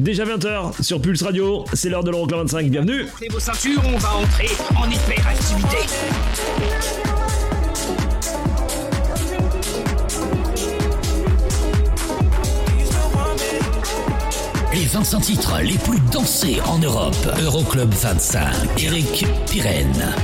Déjà 20h sur Pulse Radio, c'est l'heure de l'Euroclub 25, bienvenue Prenez vos ceintures, on va entrer en hyperactivité. Les 25 titres les plus dansés en Europe. Euroclub 25. Eric Pirenne.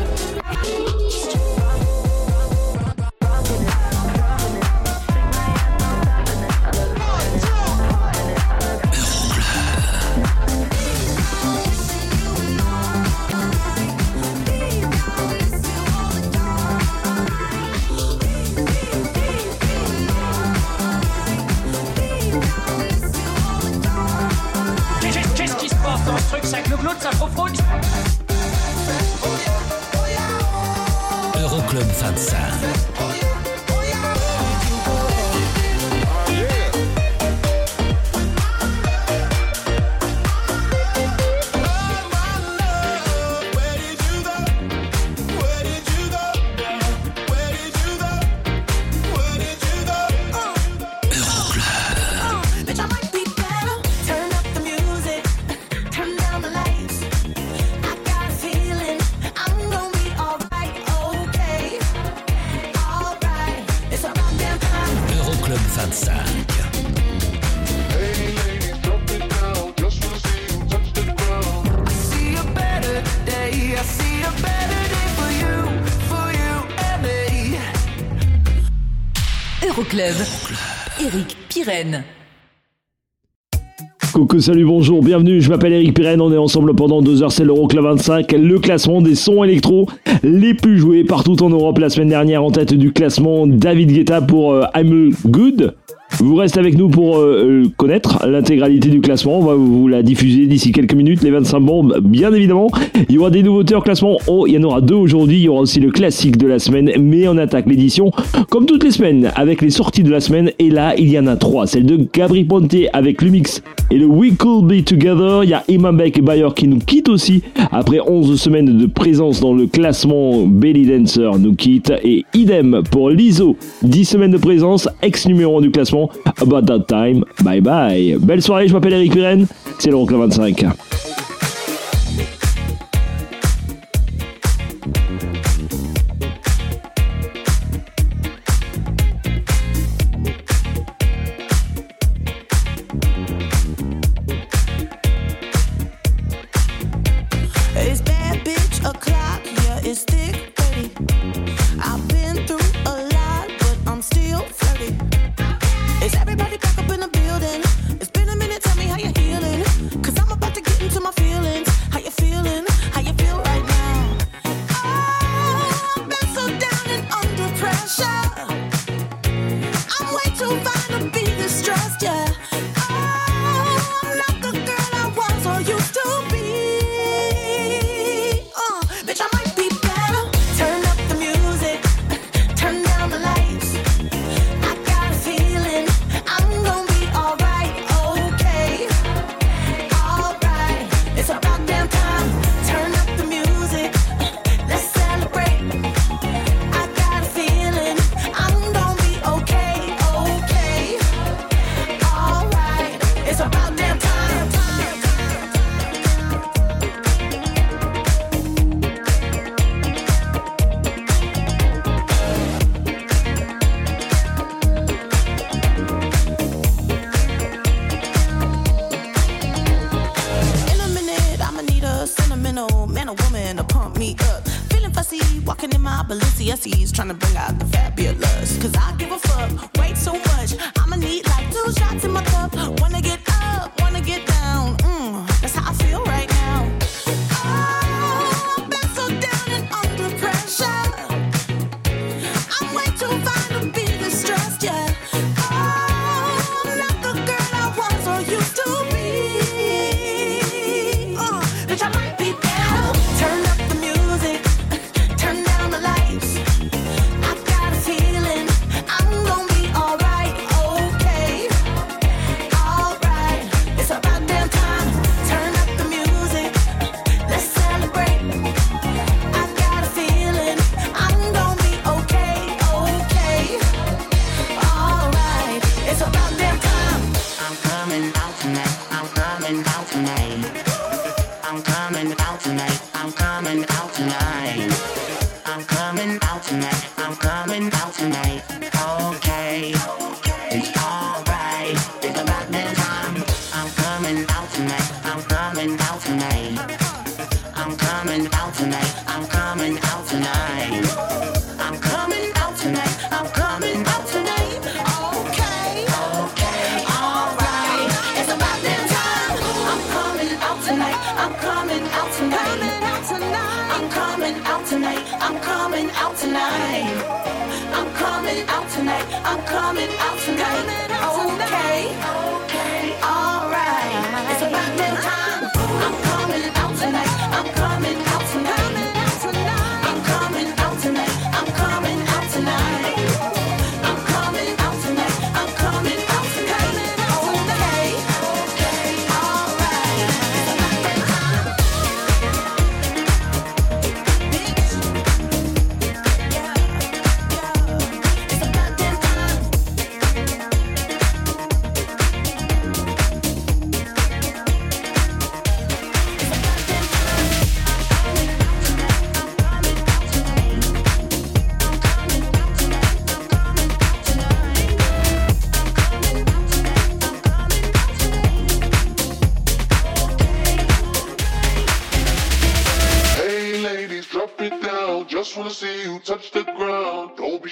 Salut, bonjour, bienvenue, je m'appelle Eric Pirenne, on est ensemble pendant deux heures, c'est l'Euroclub 25, le classement des sons électro les plus joués partout en Europe la semaine dernière en tête du classement David Guetta pour euh, I'm Good. Vous restez avec nous pour euh, euh, connaître l'intégralité du classement. On va vous la diffuser d'ici quelques minutes. Les 25 bombes, bien évidemment. Il y aura des nouveautés au classement. Oh, il y en aura deux aujourd'hui. Il y aura aussi le classique de la semaine. Mais on attaque l'édition comme toutes les semaines avec les sorties de la semaine. Et là, il y en a trois. Celle de Gabri Ponte avec Lumix et le We Could Be Together. Il y a Imambek et Bayer qui nous quittent aussi après 11 semaines de présence dans le classement. Belly Dancer nous quitte. Et idem pour l'ISO. 10 semaines de présence. Ex numéro 1 du classement. About that time. Bye bye. Belle soirée. Je m'appelle Eric Pirenne. C'est l'Euroclub 25.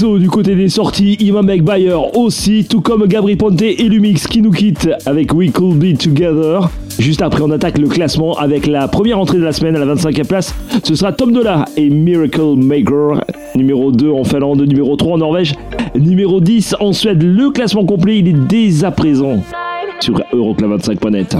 Du côté des sorties, Imamek Bayer aussi, tout comme Gabri Ponte et Lumix qui nous quittent avec We Could Be Together. Juste après, on attaque le classement avec la première entrée de la semaine à la 25e place. Ce sera Tom Dola et Miracle Maker, numéro 2 en Finlande, numéro 3 en Norvège, numéro 10 en Suède. Le classement complet, est dès à présent sur euroclub25.net.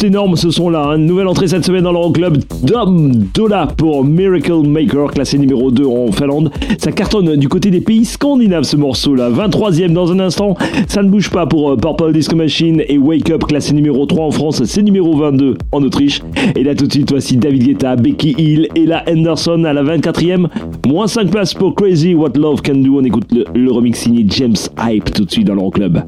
juste énorme ce son là. Hein. Nouvelle entrée cette semaine dans l'Euroclub. Dom Dola pour Miracle Maker, classé numéro 2 en Finlande. Ça cartonne du côté des pays scandinaves ce morceau là. 23ème dans un instant. Ça ne bouge pas pour euh, Purple Disco Machine et Wake Up, classé numéro 3 en France. C'est numéro 22 en Autriche. Et là tout de suite, voici David Guetta, Becky Hill et la Henderson à la 24ème. Moins 5 places pour Crazy What Love Can Do. On écoute le, le remix signé James Hype tout de suite dans l'Euroclub.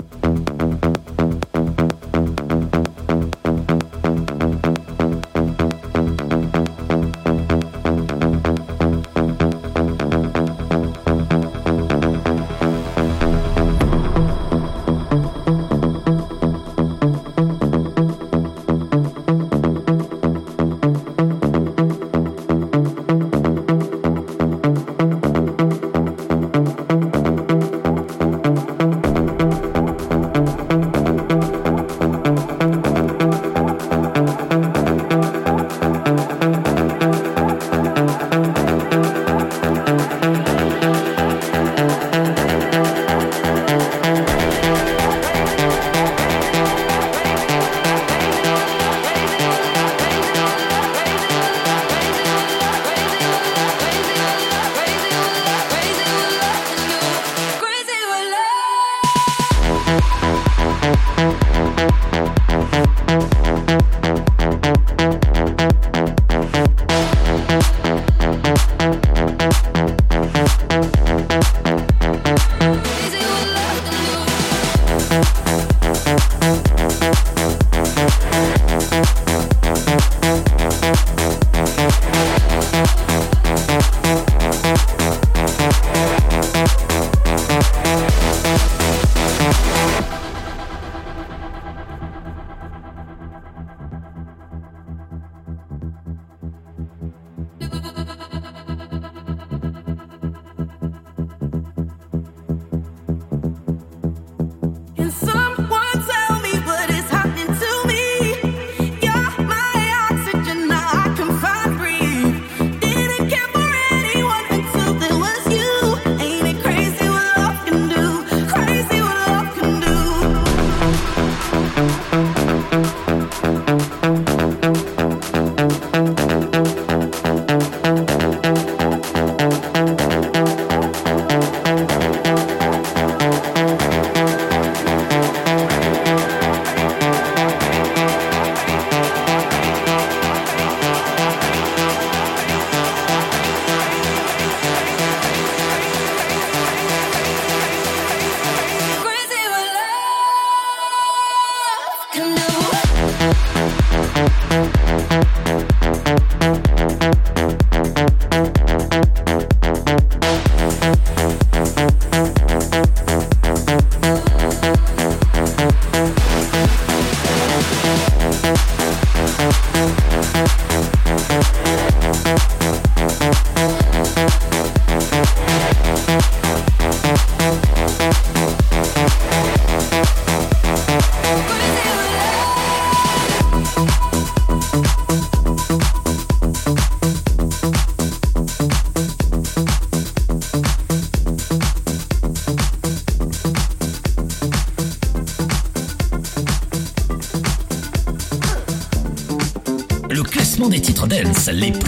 Les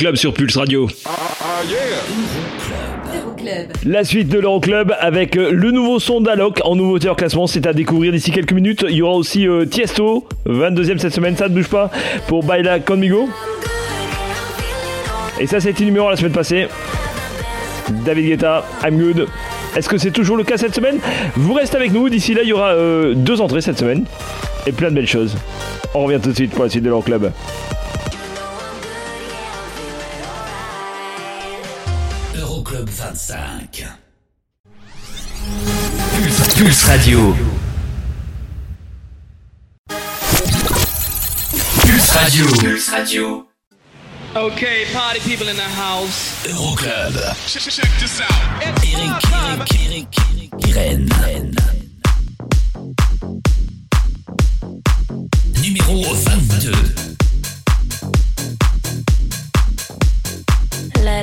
l'Euroclub sur Pulse Radio. La suite de l'Euroclub avec euh, le nouveau son d'Alok en nouveauté hors classement, c'est à découvrir d'ici quelques minutes. Il y aura aussi euh, Tiesto, 22ème cette semaine, ça ne bouge pas, pour Baila Conmigo. Et ça, c'était numéro la semaine passée. David Guetta, I'm Good. Est-ce que c'est toujours le cas cette semaine? Vous restez avec nous, d'ici là, il y aura euh, deux entrées cette semaine. Et plein de belles choses. On revient tout de suite pour la suite de l'Euroclub. Euroclub 25. Pulse, Pulse Radio. Pulse Radio. Pulse Radio. Okay, party people in the house. Euroclub. Eric, Eric, Eric, Irène. Numéro 22. La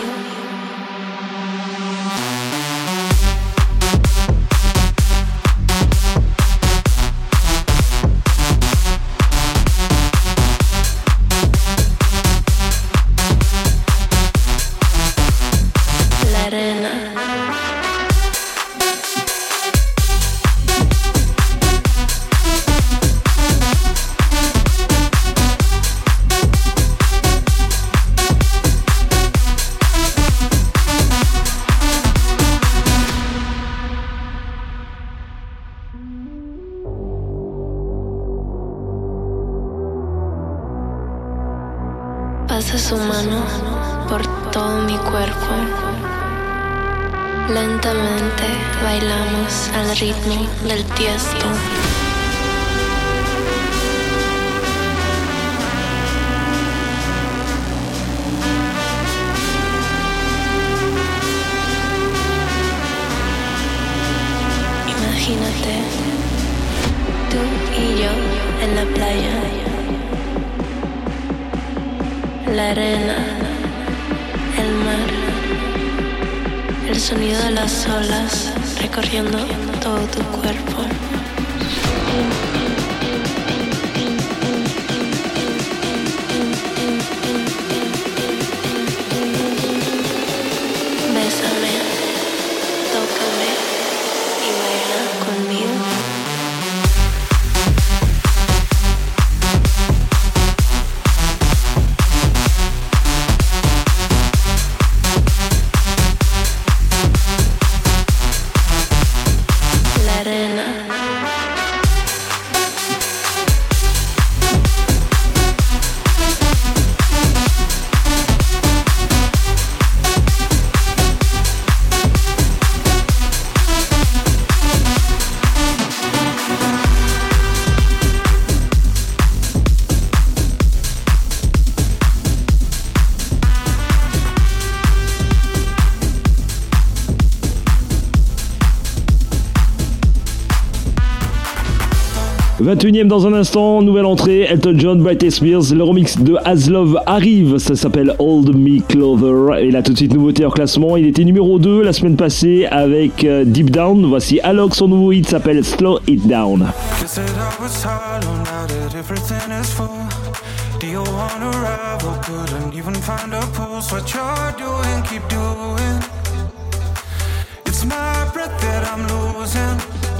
Del tiesto. Imagínate, tú y yo en la playa, la arena, el mar, el sonido de las olas recorriendo todo tu cuerpo. 21ème dans un instant, nouvelle entrée, Elton John, Britney Spears, le remix de Aslov arrive, ça s'appelle Hold Me Clover, et là tout de suite nouveauté en classement, il était numéro 2 la semaine passée avec euh, Deep Down, voici Alok, son nouveau hit s'appelle Slow It Down. It's my breath that I'm losing.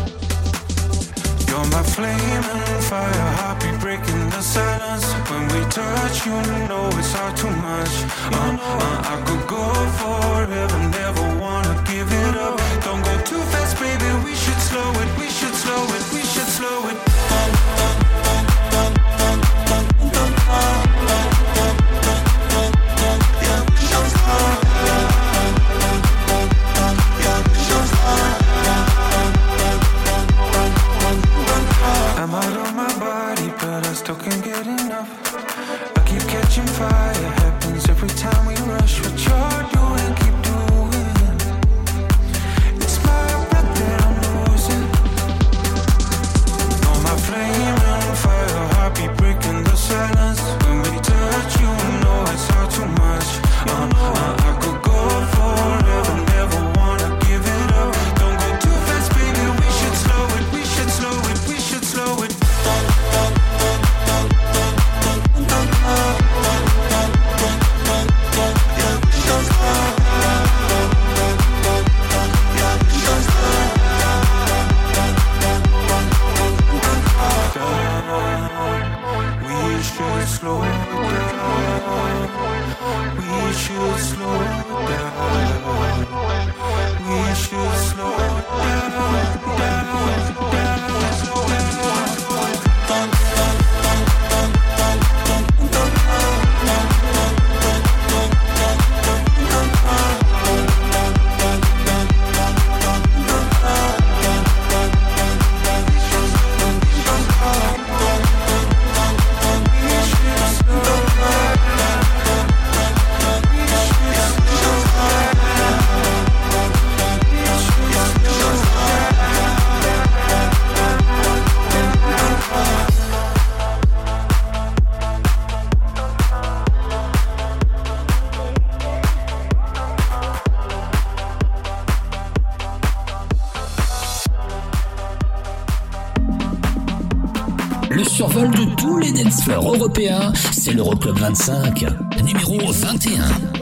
You're my flame and fire, heartbeat breaking the silence. When we touch, you know it's all too much. Uh, uh, I could go forever, never wanna give it up. Don't go too fast, baby. We should slow it. We should slow it. We should slow it. Le survol de tous les dance floors européens, c'est l'Euroclub 25, numéro 21.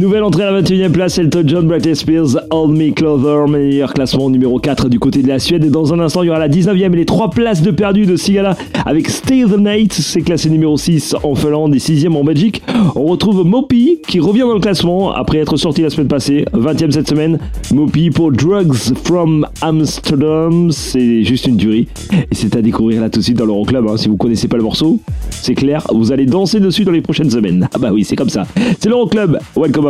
Nouvelle entrée à la 21e place, Elton John, Britney Spears, Hold Me Closer, meilleur classement numéro 4 du côté de la Suède. Et dans un instant, il y aura la 19e et les 3 places de perdu de Sigala avec Stay the Night. C'est classé numéro 6 en Finlande et 6e en Belgique. On retrouve Mopi qui revient dans le classement après être sorti la semaine passée, 20e cette semaine. Mopi pour Drugs from Amsterdam. C'est juste une tuerie. Et c'est à découvrir là tout de suite dans l'Euroclub. Hein. Si vous connaissez pas le morceau, c'est clair, vous allez danser dessus dans les prochaines semaines. Ah bah oui, c'est comme ça. C'est l'Euroclub. Welcome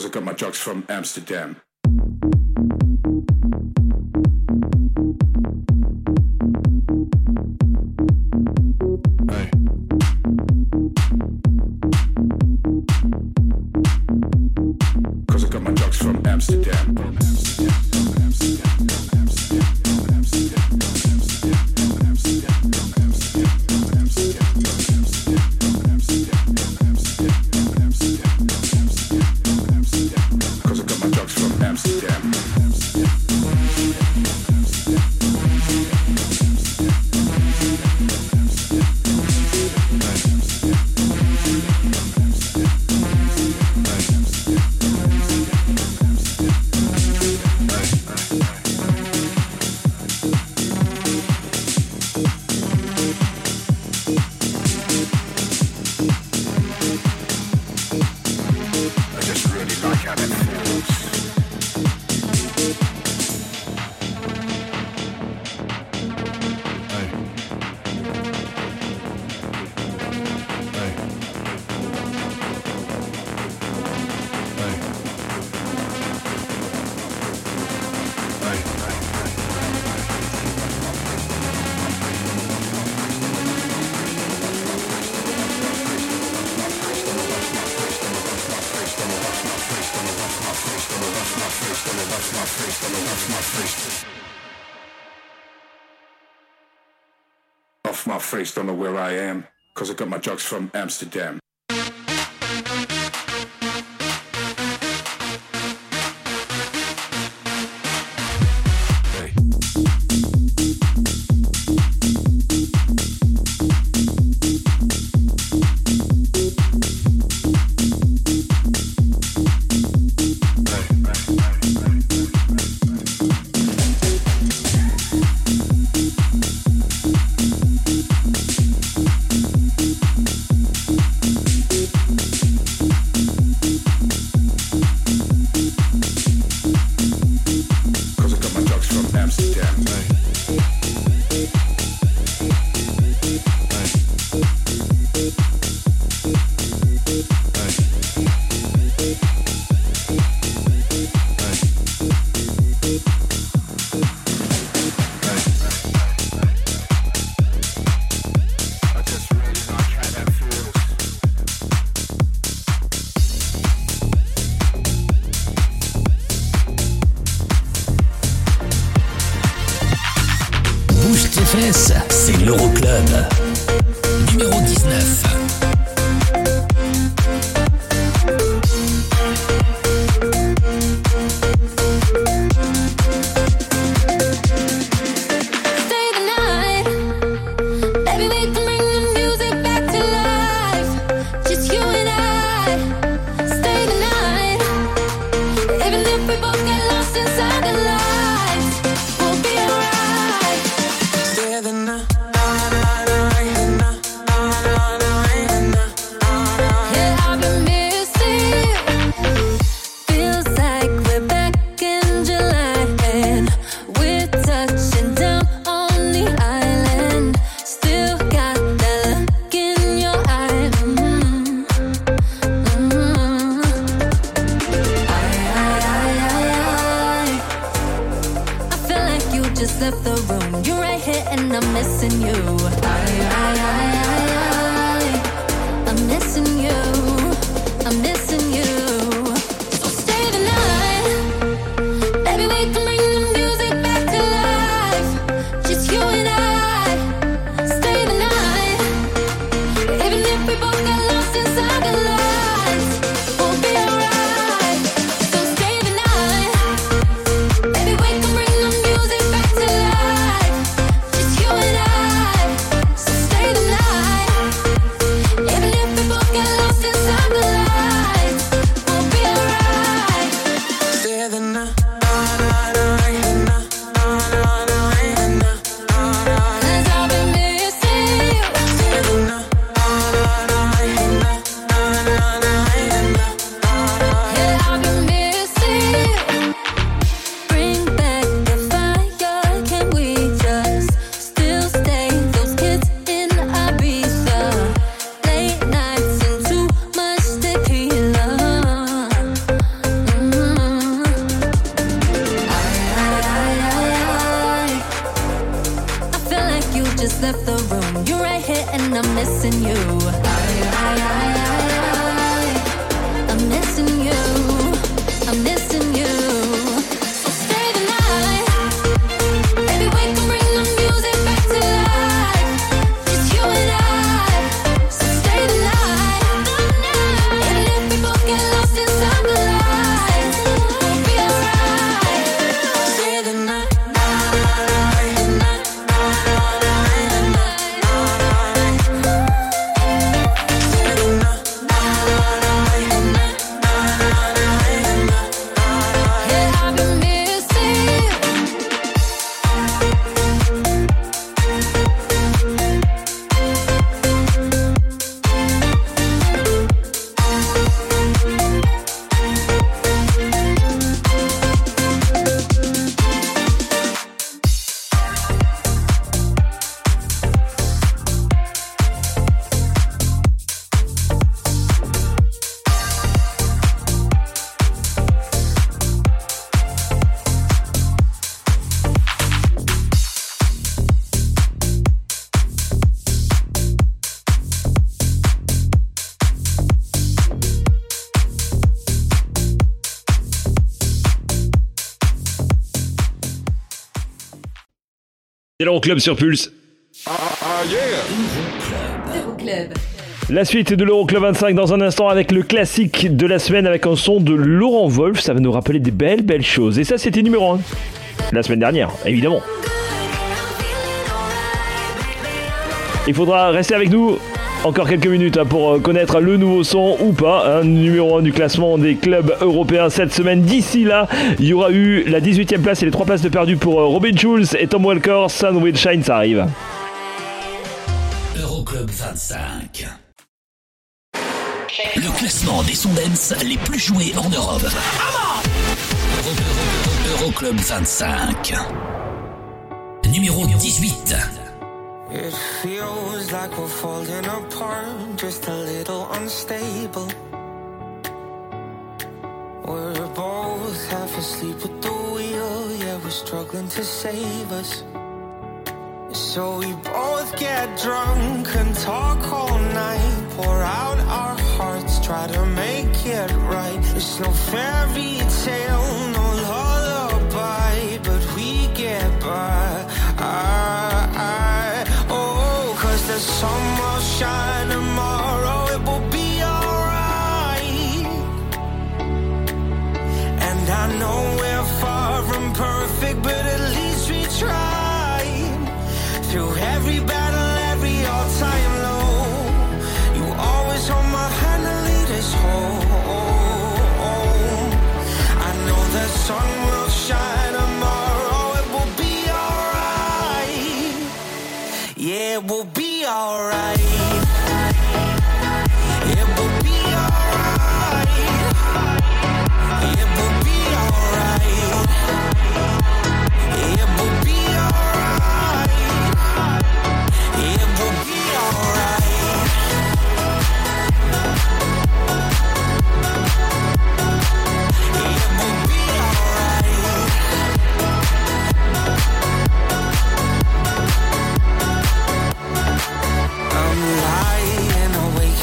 am. Cause I got my drugs from Amsterdam. I don't know where I am, because I got my drugs from Amsterdam. c'est l'Euroclub. Numéro 19. Euroclub sur Pulse. La suite de l'Euroclub 25 dans un instant avec le classique de la semaine avec un son de Laurent Wolf. Ça va nous rappeler des belles, belles choses. Et ça, c'était numéro 1 la semaine dernière, évidemment. Il faudra rester avec nous encore quelques minutes hein, pour euh, connaître le nouveau son ou pas. hein, numéro 1 du classement des clubs européens cette semaine. D'ici là, il y aura eu la 18e place et les 3 places de perdu pour euh, Robin Schulz et Tom Walker. Sun Will Shine, ça arrive. Euroclub 25. Le classement des sondens les plus joués en Europe. Euro- Euro- Euroclub 25. Numéro 18. It feels like we're falling apart, just a little unstable. We're both half asleep at the wheel, yeah, we're struggling to save us. So we both get drunk and talk all night, pour out our hearts, try to make it right. It's no fairy tale, no lullaby, but we get by. I, sun will shine tomorrow, it will be alright. And I know we're far from perfect, but at least we tried. Through every battle, every all-time low, you always hold my hand and lead us home. I know the sun alright.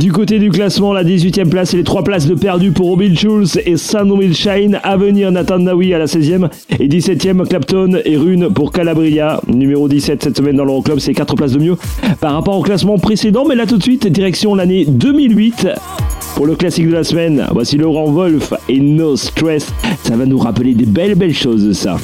Du côté du classement, la 18e place et les 3 places de perdu pour Robin Schulz et Sun Will Shine. À venir, Nathan Naoui à la 16e et 17e, Clapton et Rune pour Calabria. Numéro 17 cette semaine dans l'Euroclub, c'est 4 places de mieux par rapport au classement précédent. Mais là tout de suite, direction l'année 2008. Pour le classique de la semaine, voici Laurent Wolf et No Stress. Ça va nous rappeler des belles belles choses ça.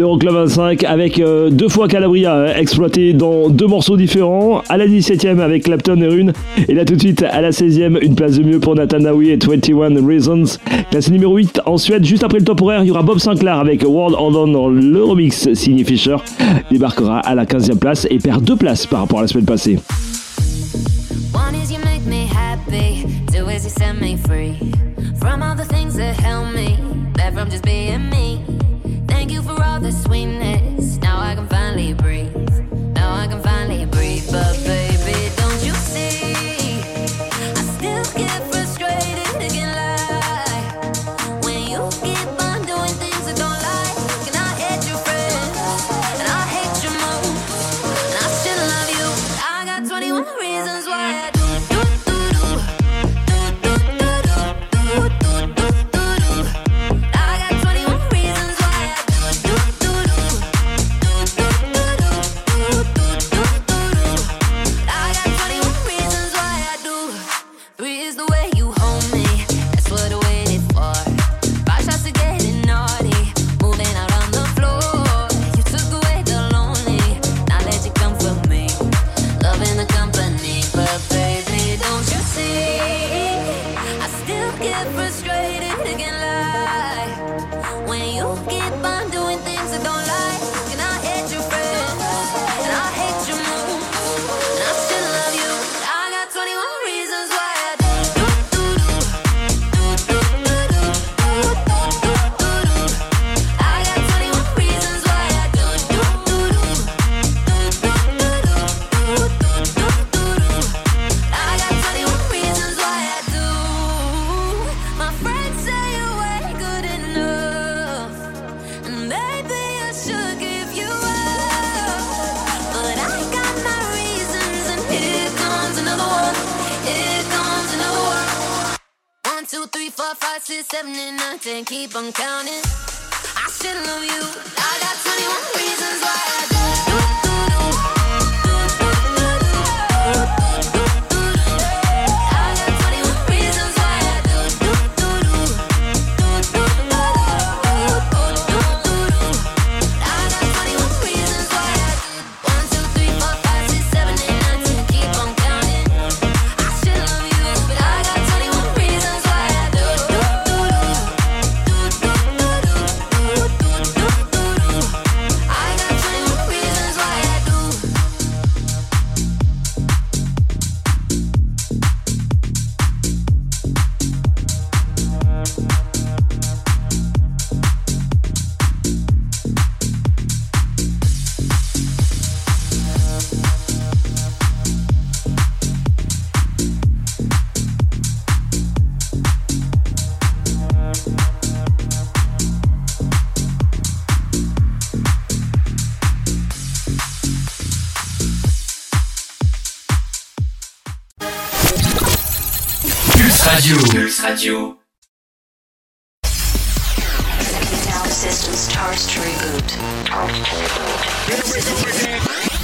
l'Euroclub 25 avec euh, deux fois Calabria euh, exploité dans deux morceaux différents. À la 17ème avec Clapton et Rune. Et là tout de suite à la 16ème, une place de mieux pour Natanawi et 21 Reasons. Classé numéro 8 en Suède. Juste après le top horaire, il y aura Bob Sinclair avec World Hold On dans Remix. Signy Fisher débarquera à la 15ème place et perd deux places par rapport à la semaine passée.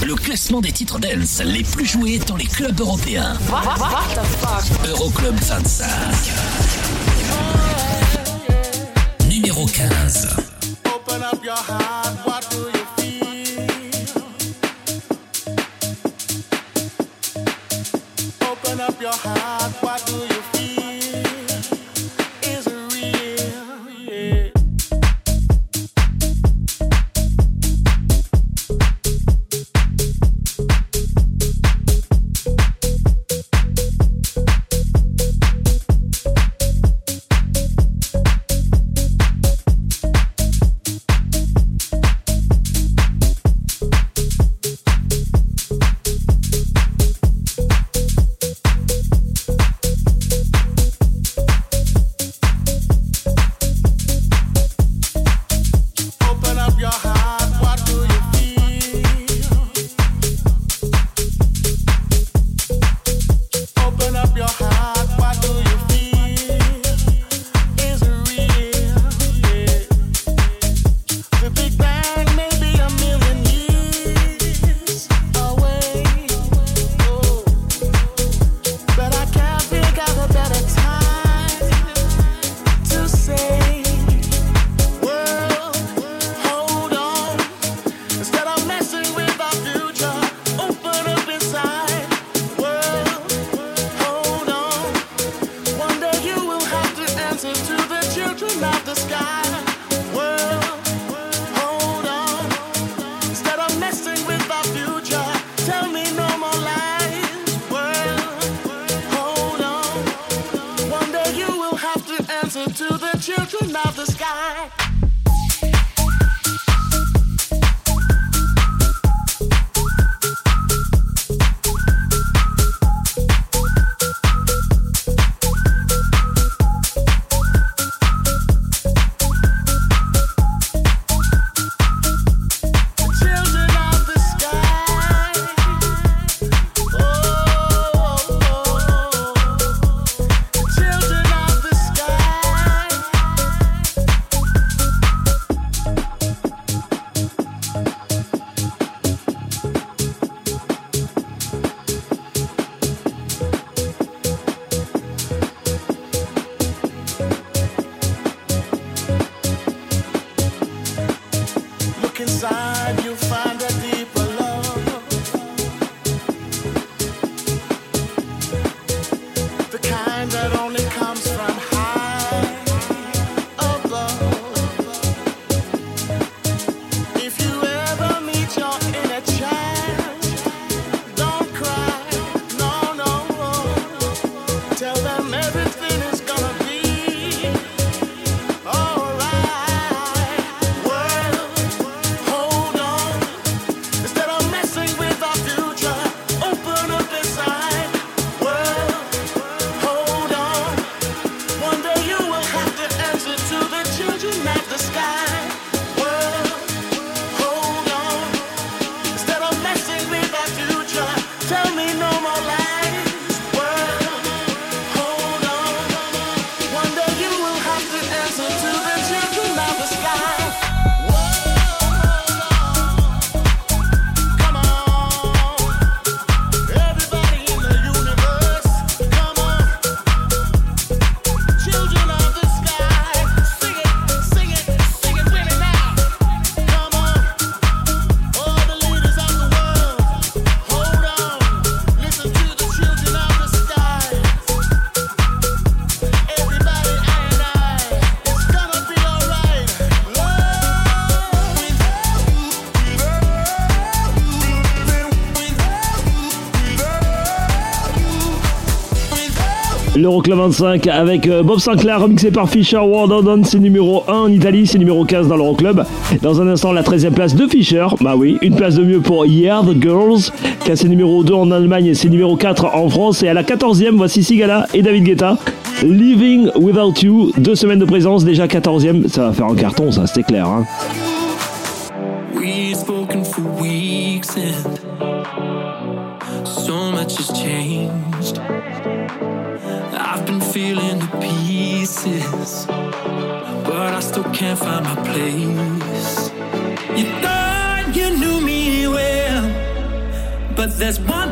Le classement des titres dance les plus joués dans les clubs européens. What, what, what Euroclub 25. Numéro 15. Open up your l'Euroclub 25 avec euh, Bob Sinclair remixé par Fisher Ward c'est numéro 1 en Italie, c'est numéro 15 dans l'Euroclub. Dans un instant la 13e place de Fisher, bah oui, une place de mieux pour Yeah the Girls, qui a numéro 2 en Allemagne et numéro 4 en France. Et à la 14e, voici Sigala et David Guetta. Living Without You, deux semaines de présence, déjà 14e, ça va faire un carton ça, c'était clair. Hein. can't find my place. You thought you knew me well, but there's one.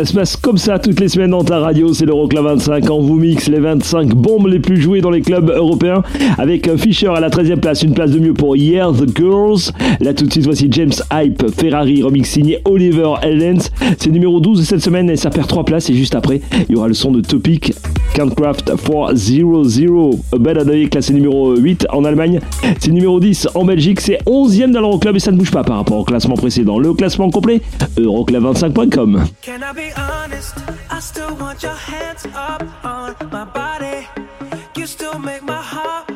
Ça se passe comme ça toutes les semaines dans ta radio, c'est l'Euroclub 25. On vous mixe les 25 bombes les plus jouées dans les clubs européens avec Fischer à la 13e place, une place de mieux pour Yeah the Girls. Là tout de suite, voici James Hype, Ferrari, remix signé Oliver Ellens. C'est numéro 12 cette semaine et ça perd 3 places. Et juste après, il y aura le son de Topic, Countcraft 400. Bad Adoi, classé numéro 8 en Allemagne. C'est numéro 10 en Belgique. C'est 11e dans l'Euroclub et ça ne bouge pas par rapport au classement précédent. Le classement complet, euroclub25.com. Can I be honest? I still want your hands up on my body. You still make my heart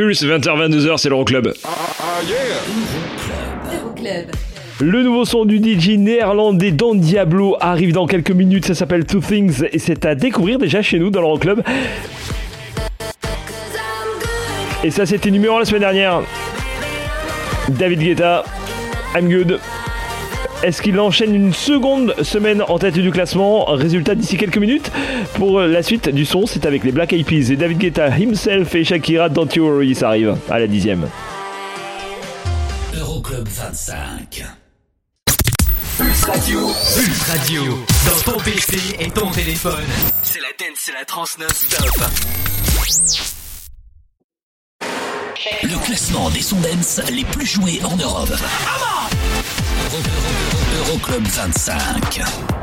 Pulse 20h-22h, c'est l'Euroclub. Euroclub. Le nouveau son du DJ néerlandais Don Diablo arrive dans quelques minutes, ça s'appelle Two Things et c'est à découvrir déjà chez nous dans l'Euroclub. Et ça c'était numéro 1 la semaine dernière. David Guetta, I'm Good. Est-ce qu'il enchaîne une seconde semaine en tête du classement Résultat d'ici quelques minutes. Pour la suite du son, c'est avec les Black Eyed Peas et David Guetta himself et Shakira Don't You Worry, ça arrive à la dixième. Euroclub 25. Pulse Radio. Pulse Radio. Dans ton PC et ton téléphone. C'est la dance, c'est la trans non-stop. Le classement des sons dance les plus joués en Europe. Euro- Euro- Euroclub 25.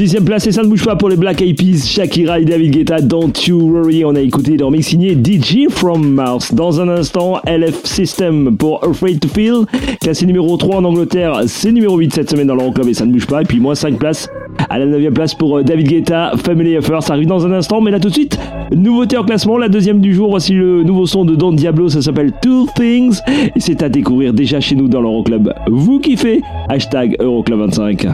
Dixième place, et ça ne bouge pas pour les Black Eyed Peas, Shakira et David Guetta, Don't You Worry. On a écouté leur mix signé DJ From Mars. Dans un instant, LF System pour Afraid to Feel, classé numéro 3 en Angleterre. C'est numéro 8 cette semaine dans l'Euroclub et ça ne bouge pas. Et puis moins 5 places à la 9 place pour euh, David Guetta, Family Affair. Ça arrive dans un instant, mais là tout de suite, nouveauté en classement, la deuxième du jour. Voici le nouveau son de Don Diablo, ça s'appelle Two Things. C'est à découvrir déjà chez nous dans l'Euroclub. Vous kiffez? Hashtag Euroclub 25.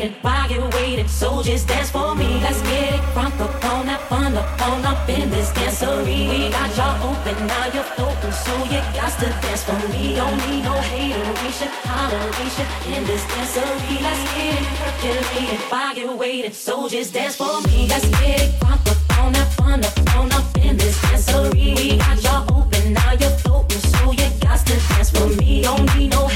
waiting, why you waiting? Soldiers dance for me. Let's get it crunk up on that fun up on up in this dancery. We got y'all open, now you're open, so you got to dance for me. Don't need no hateration, toleration in this dancery. Let's get it percolating, why you waiting? Soldiers dance for me. Let's get it crunk up on that fun up on up in this dancery. We got y'all open, now you're floating, so you got to dance for me. Don't need no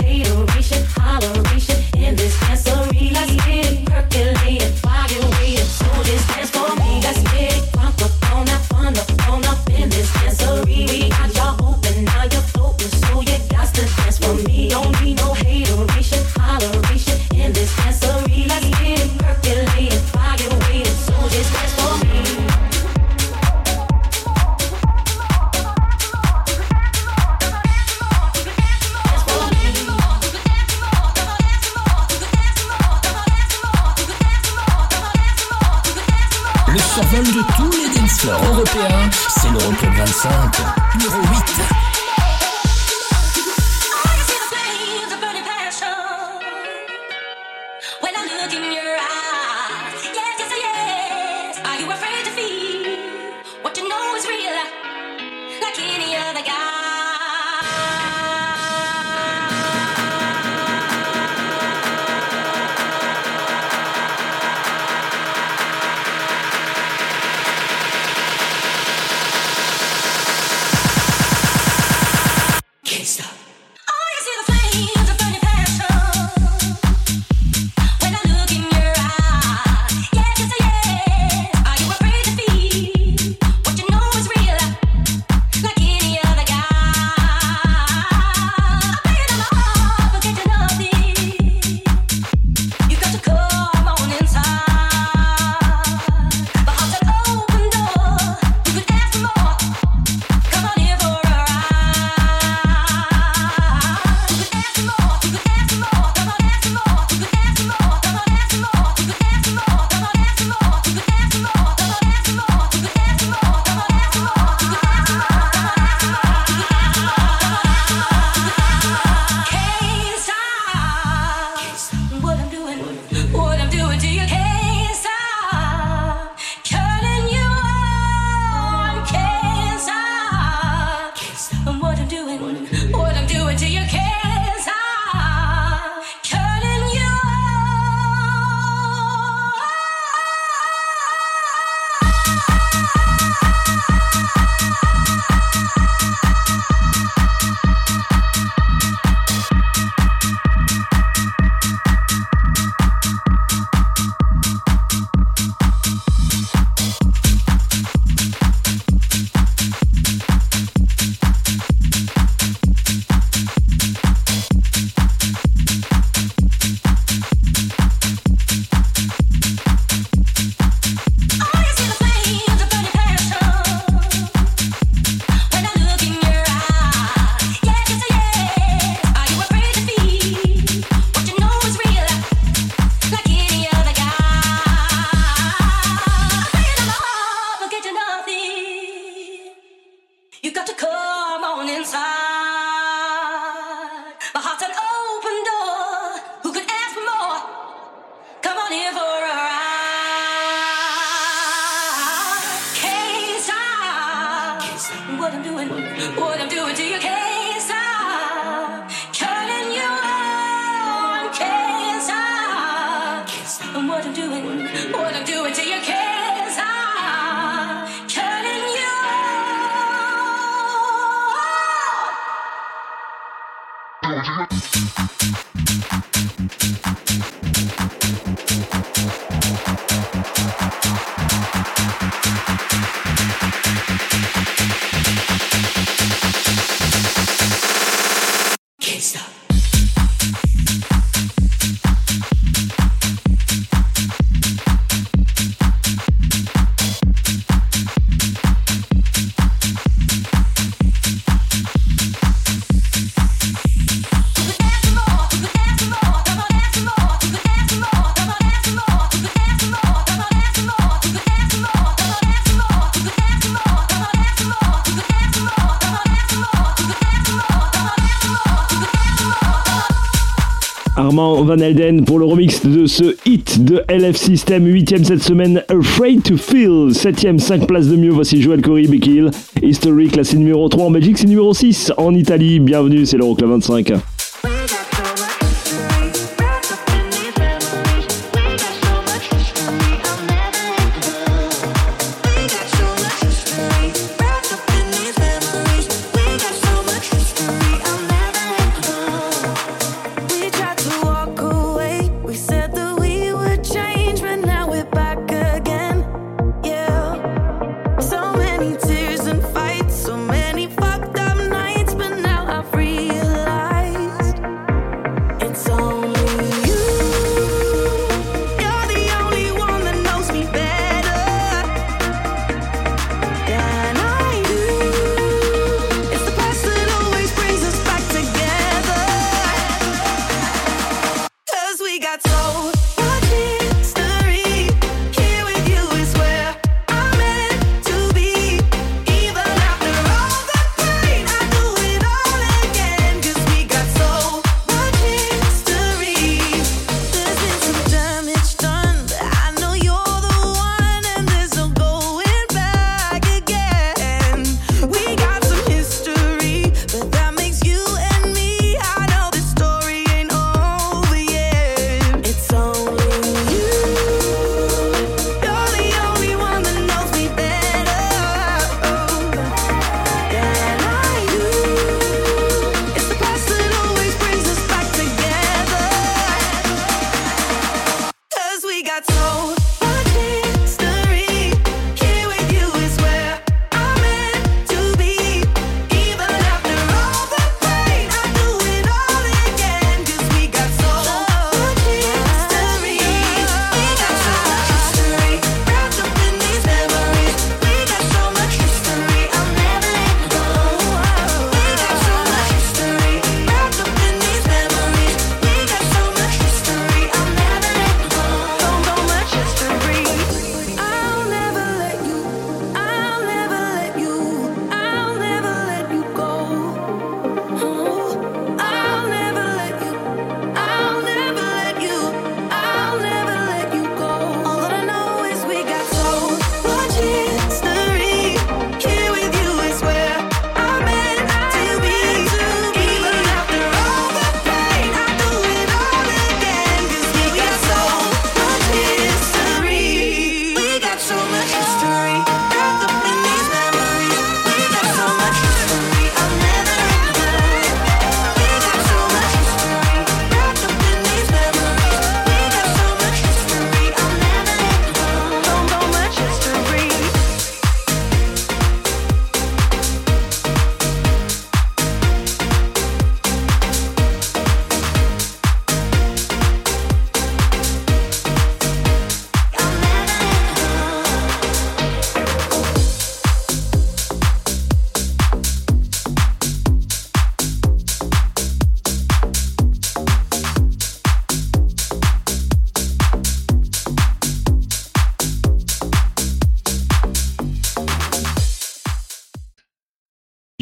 Van pour le remix de ce hit de LF System, 8ème cette semaine, Afraid to Feel, 7ème, 5 places de mieux, voici Joël Corey, Big Hill, History, classé numéro 3 en Belgique, c'est numéro 6 en Italie, bienvenue, c'est l'Euroclub 25.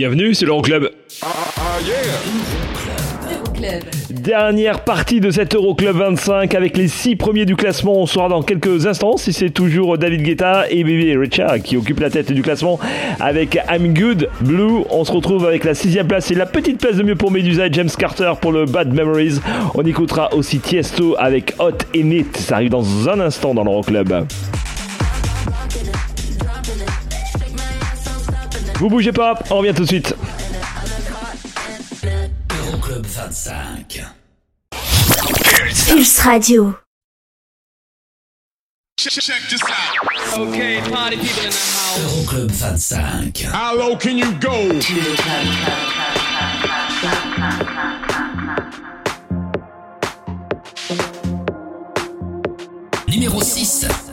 Bienvenue, c'est l'Euroclub. Ah, ah. Dernière partie de cet Euroclub 25 avec les 6 premiers du classement. On saura dans quelques instants si c'est toujours David Guetta et Bébé Richard qui occupent la tête du classement avec I'm Good Blue. On se retrouve avec la 6 place et la petite place de mieux pour Medusa et James Carter pour le Bad Memories. On écoutera aussi Tiesto avec Hot et Nit. Ça arrive dans un instant dans l'Euroclub. Vous bougez pas, on revient tout de suite. Euroclub 25. Pulse Radio. Check this out. Okay, party people in the house. Euroclub 25. How low can you go? Numéro 6.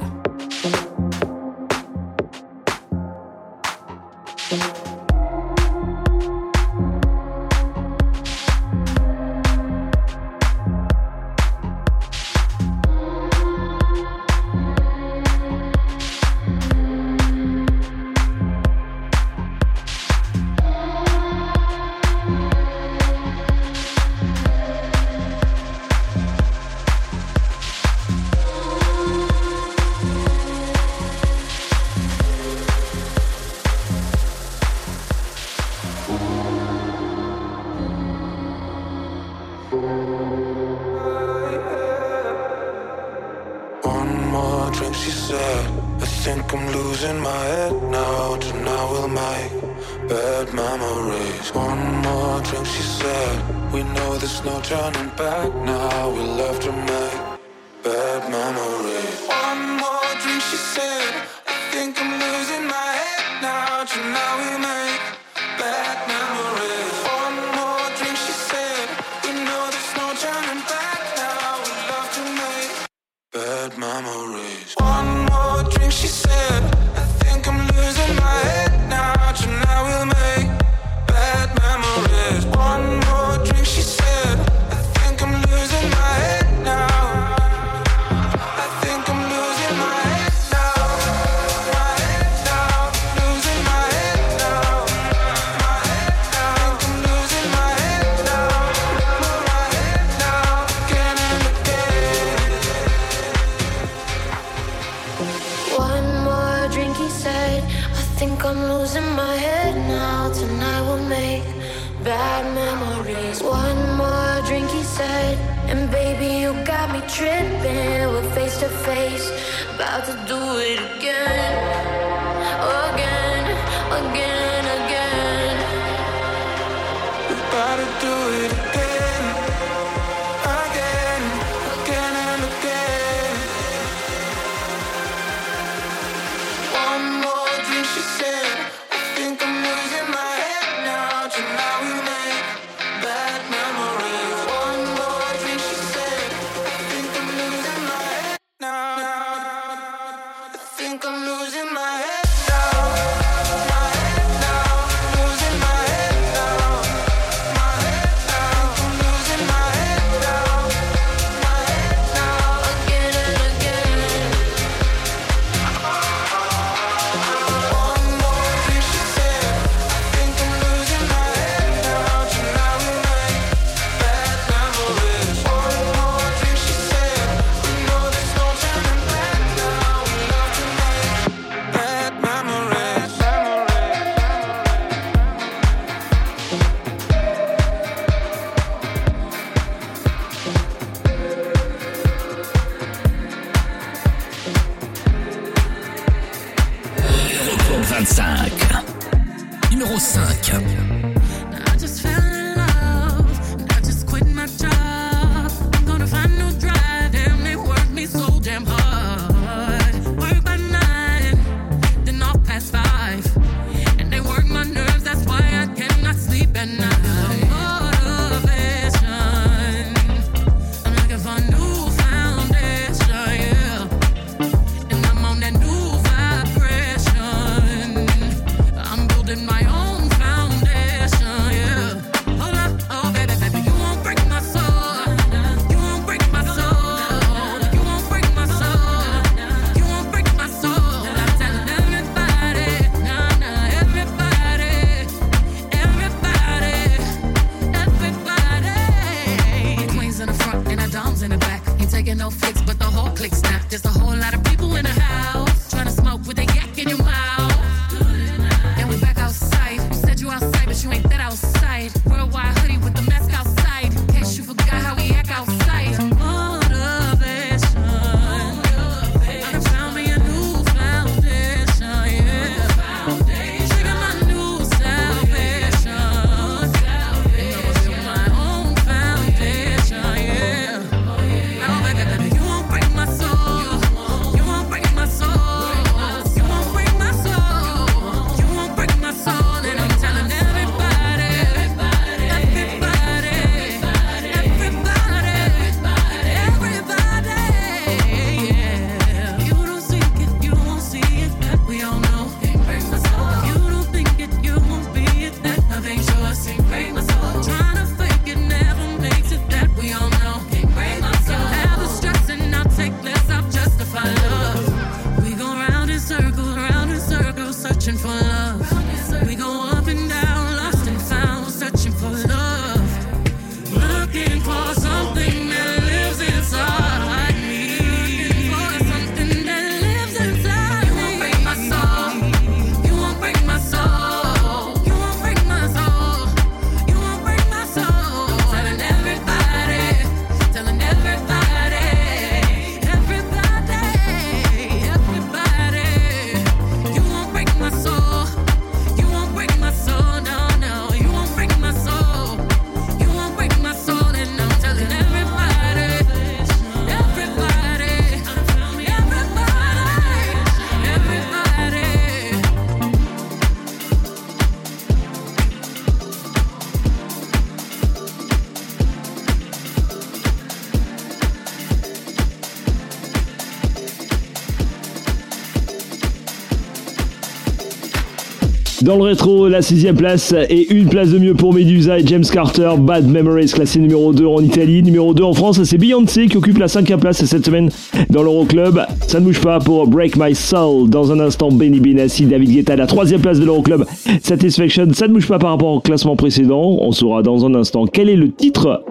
Dans le rétro, la sixième place et une place de mieux pour Medusa et James Carter. Bad Memories classé numéro 2 en Italie, numéro 2 en France. C'est Beyoncé qui occupe la cinquième place cette semaine dans l'Euroclub. Ça ne bouge pas pour Break My Soul. Dans un instant, Benny Benassi, David Guetta, la troisième place de l'Euroclub. Satisfaction, ça ne bouge pas par rapport au classement précédent. On saura dans un instant quel est le titre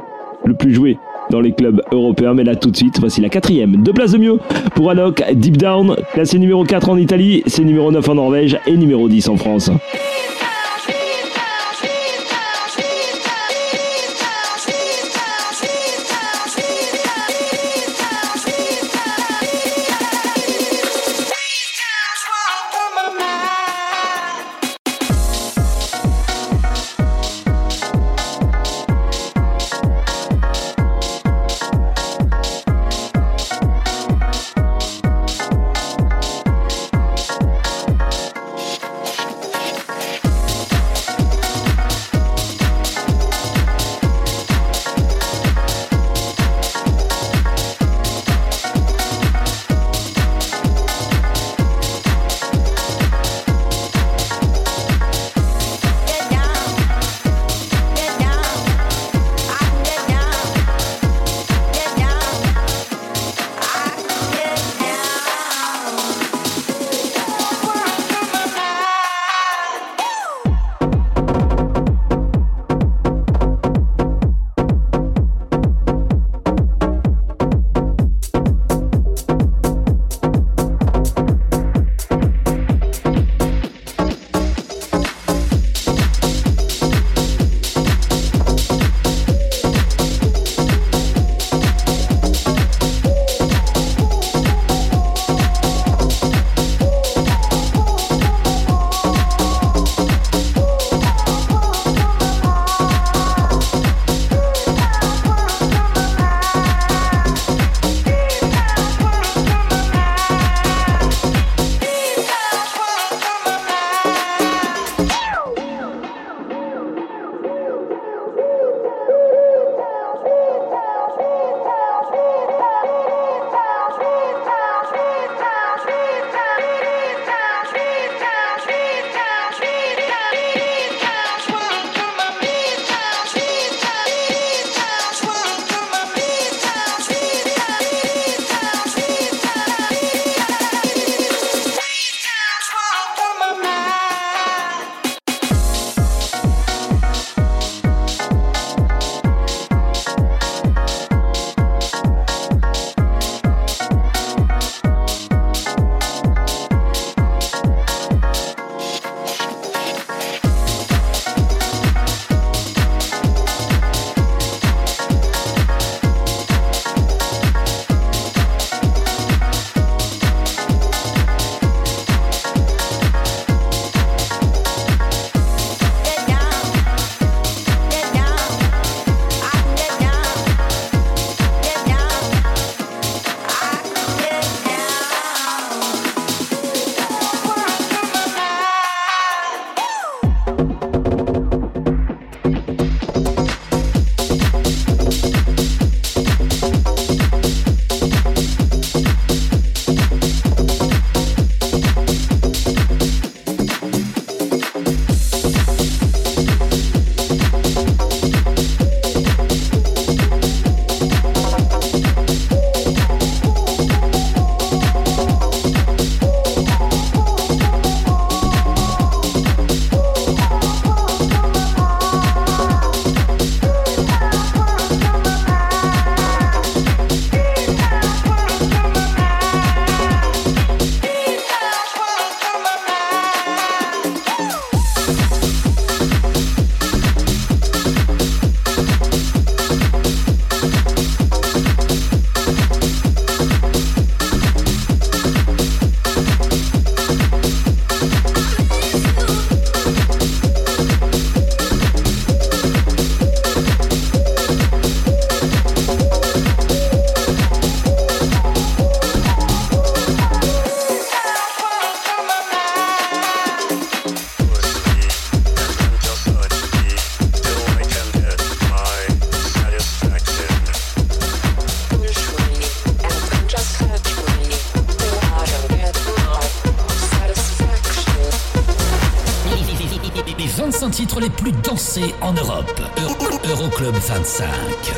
le plus joué dans les clubs européens. Mais là, tout de suite, voici la quatrième. Deux places de mieux pour Anok, Deep Down, classé numéro 4 en Italie, c'est numéro 9 en Norvège et numéro 10 en France. En Europe. Euro- Euroclub 25.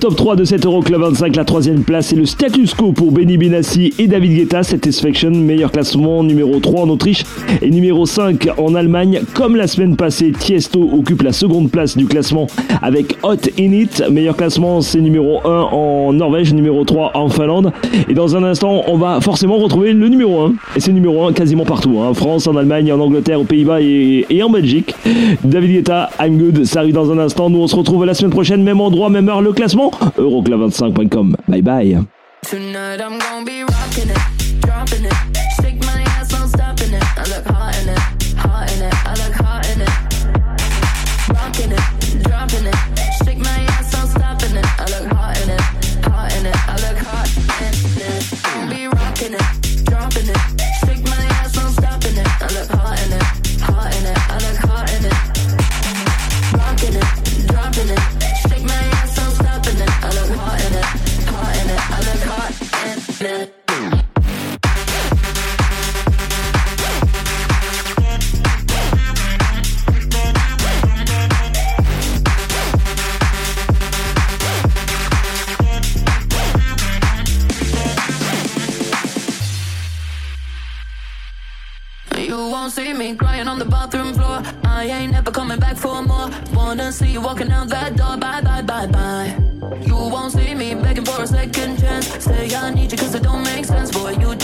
Top 3 de cet Euroclub 25, la troisième place, c'est le status quo pour Benny Benassi et David Guetta. Satisfaction, meilleur classement, numéro 3 en Autriche et numéro 5 en Allemagne. Comme la semaine passée, Tiesto occupe la seconde place du classement avec Hot In It. Meilleur classement, c'est numéro 1 en Norvège, numéro 3 en Finlande. Et dans un instant, on va forcément retrouver le numéro 1. Et c'est numéro 1 quasiment partout. En France, en Allemagne, en Angleterre, aux Pays-Bas et, et en Belgique. David Guetta, I'm Good, ça arrive dans un instant. Nous, on se retrouve la semaine prochaine, même endroit, même heure, le classement. Euroclub25.com. Bye bye. Bathroom floor. I ain't never coming back for more. Wanna see you walking out that door. Bye, bye, bye, bye. You won't see me begging for a second chance. Say I need you cause it don't make sense. Boy, you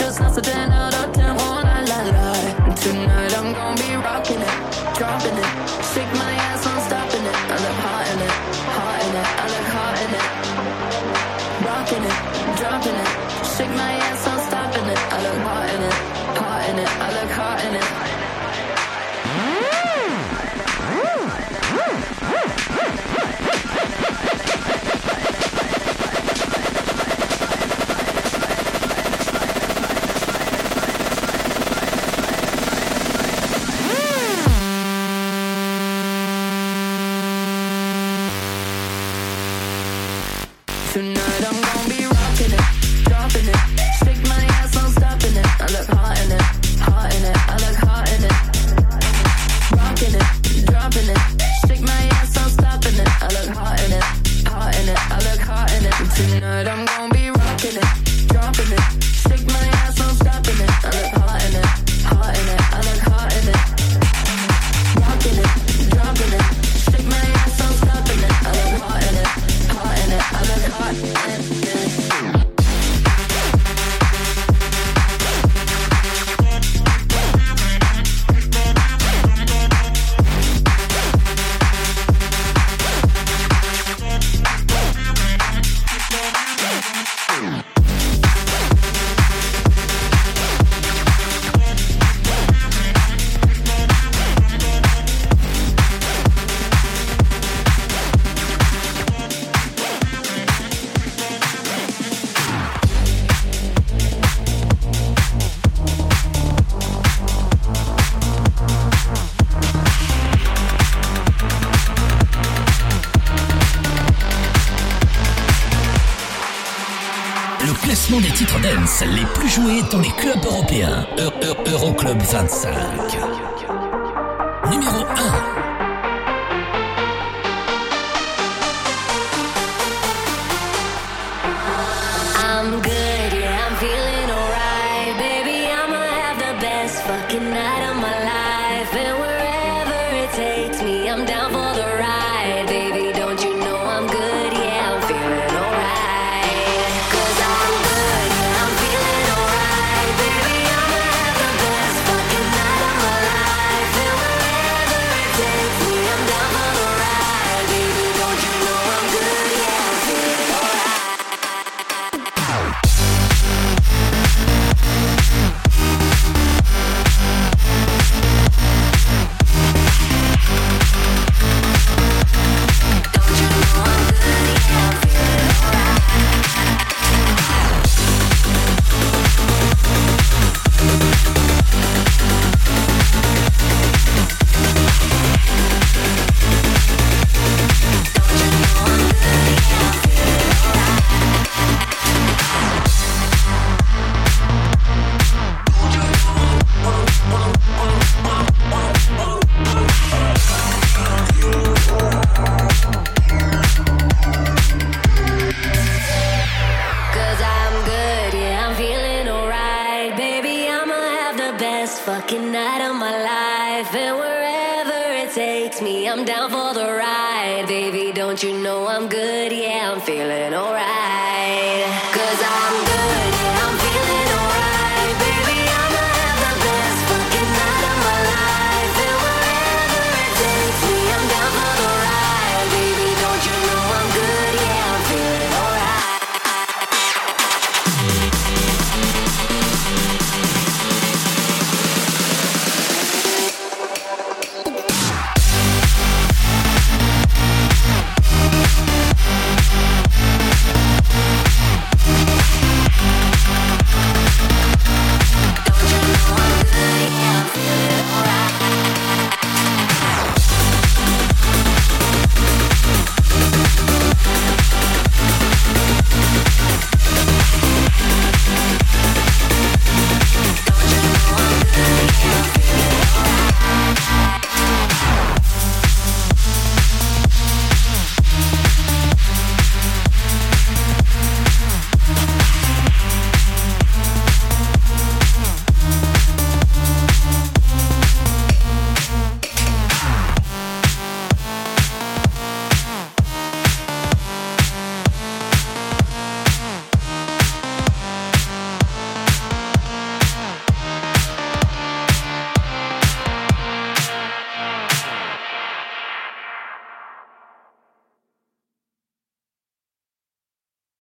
les plus joués dans les clubs européens. E, e, Euroclub 25.